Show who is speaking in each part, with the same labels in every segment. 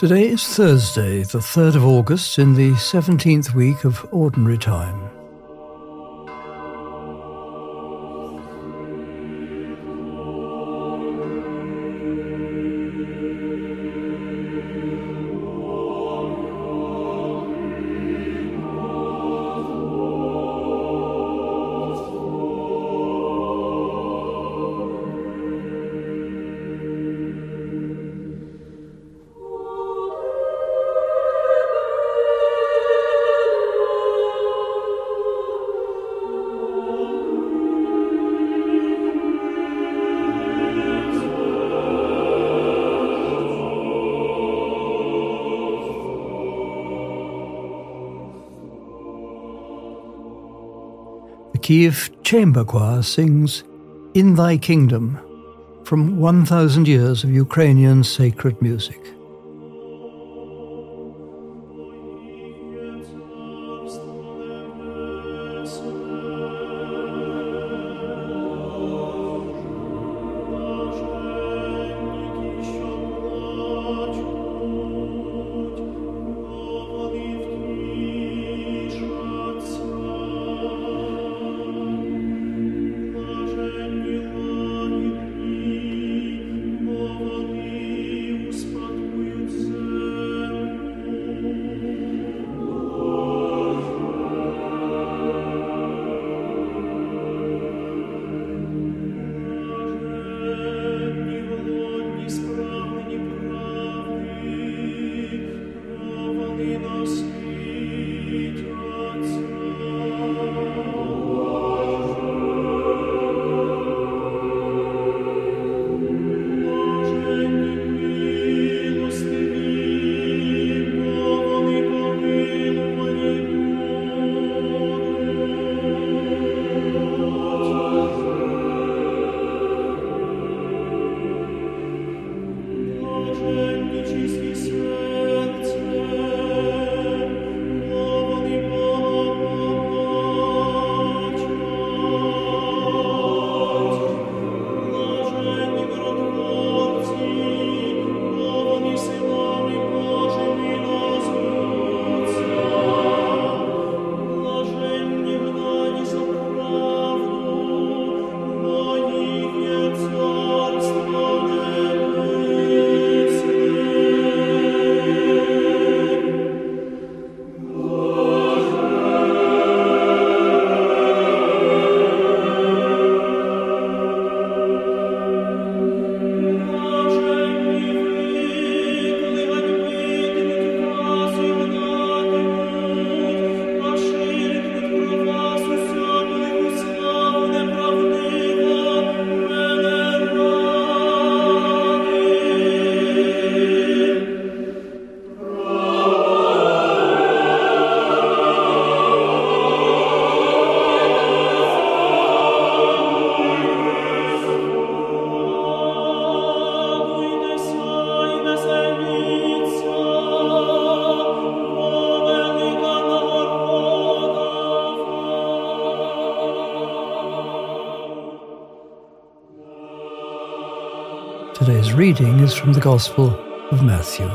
Speaker 1: Today is Thursday, the 3rd of August, in the 17th week of Ordinary Time. Kiev Chamber Choir sings In Thy Kingdom from 1,000 years of Ukrainian sacred music. Today's reading is from the Gospel of Matthew.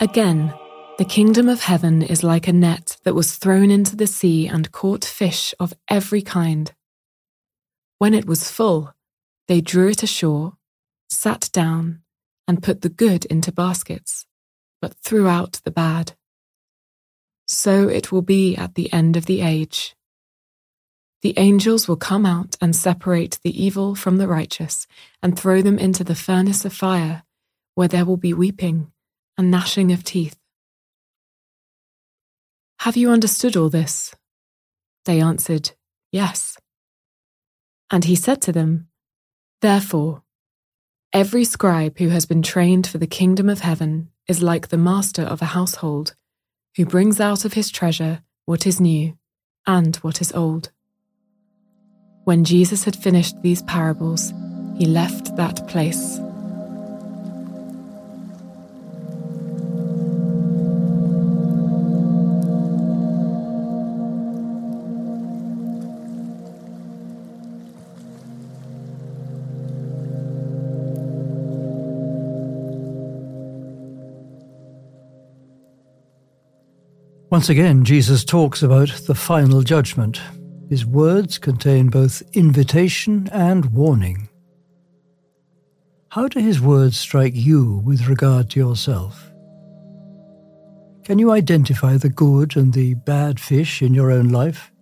Speaker 2: Again, the kingdom of heaven is like a net that was thrown into the sea and caught fish of every kind. When it was full, they drew it ashore, sat down, and put the good into baskets, but threw out the bad. So it will be at the end of the age. The angels will come out and separate the evil from the righteous and throw them into the furnace of fire, where there will be weeping and gnashing of teeth. Have you understood all this? They answered, Yes. And he said to them, Therefore, every scribe who has been trained for the kingdom of heaven is like the master of a household, who brings out of his treasure what is new and what is old. When Jesus had finished these parables, he left that place.
Speaker 1: Once again, Jesus talks about the final judgment, his words contain both invitation and warning. How do his words strike you with regard to yourself? Can you identify the good and the bad fish in your own life?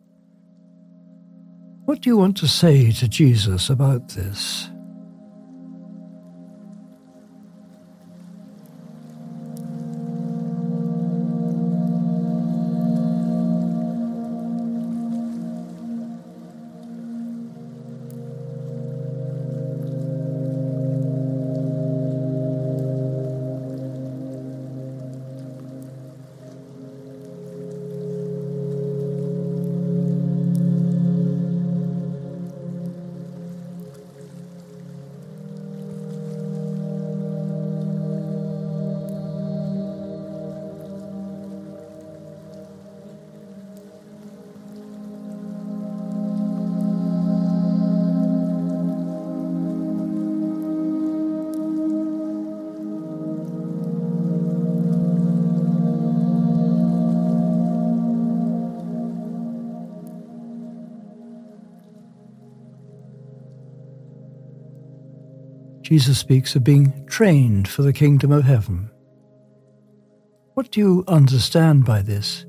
Speaker 1: What do you want to say to Jesus about this? Jesus speaks of being trained for the kingdom of heaven. What do you understand by this?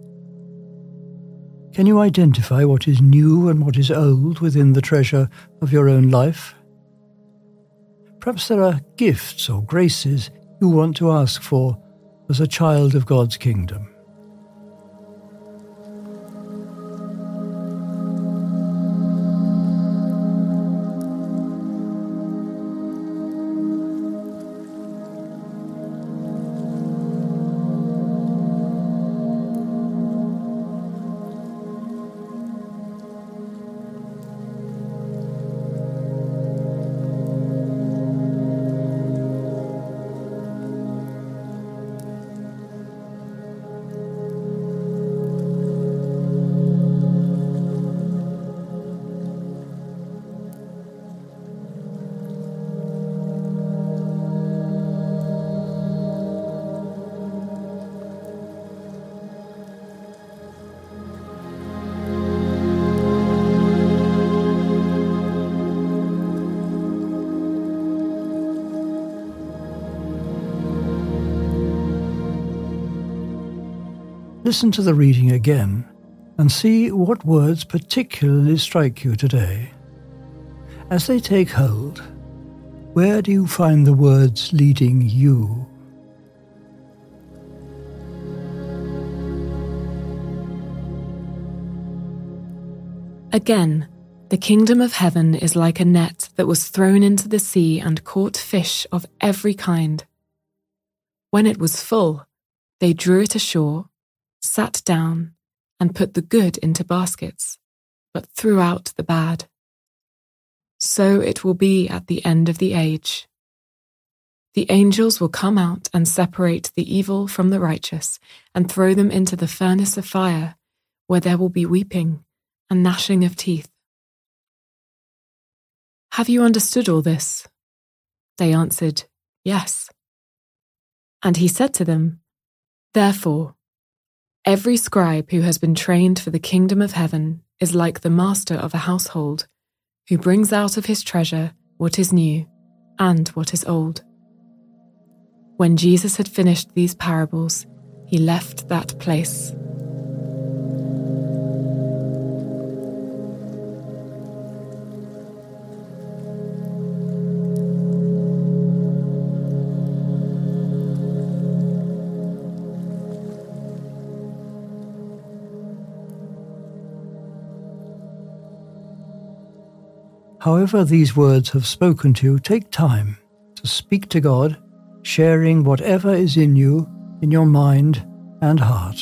Speaker 1: Can you identify what is new and what is old within the treasure of your own life? Perhaps there are gifts or graces you want to ask for as a child of God's kingdom. Listen to the reading again and see what words particularly strike you today. As they take hold, where do you find the words leading you?
Speaker 2: Again, the kingdom of heaven is like a net that was thrown into the sea and caught fish of every kind. When it was full, they drew it ashore sat down, and put the good into baskets, but threw out the bad. So it will be at the end of the age. The angels will come out and separate the evil from the righteous and throw them into the furnace of fire, where there will be weeping and gnashing of teeth. Have you understood all this? They answered, Yes. And he said to them, Therefore, Every scribe who has been trained for the kingdom of heaven is like the master of a household, who brings out of his treasure what is new and what is old. When Jesus had finished these parables, he left that place.
Speaker 1: However, these words have spoken to you, take time to speak to God, sharing whatever is in you, in your mind and heart.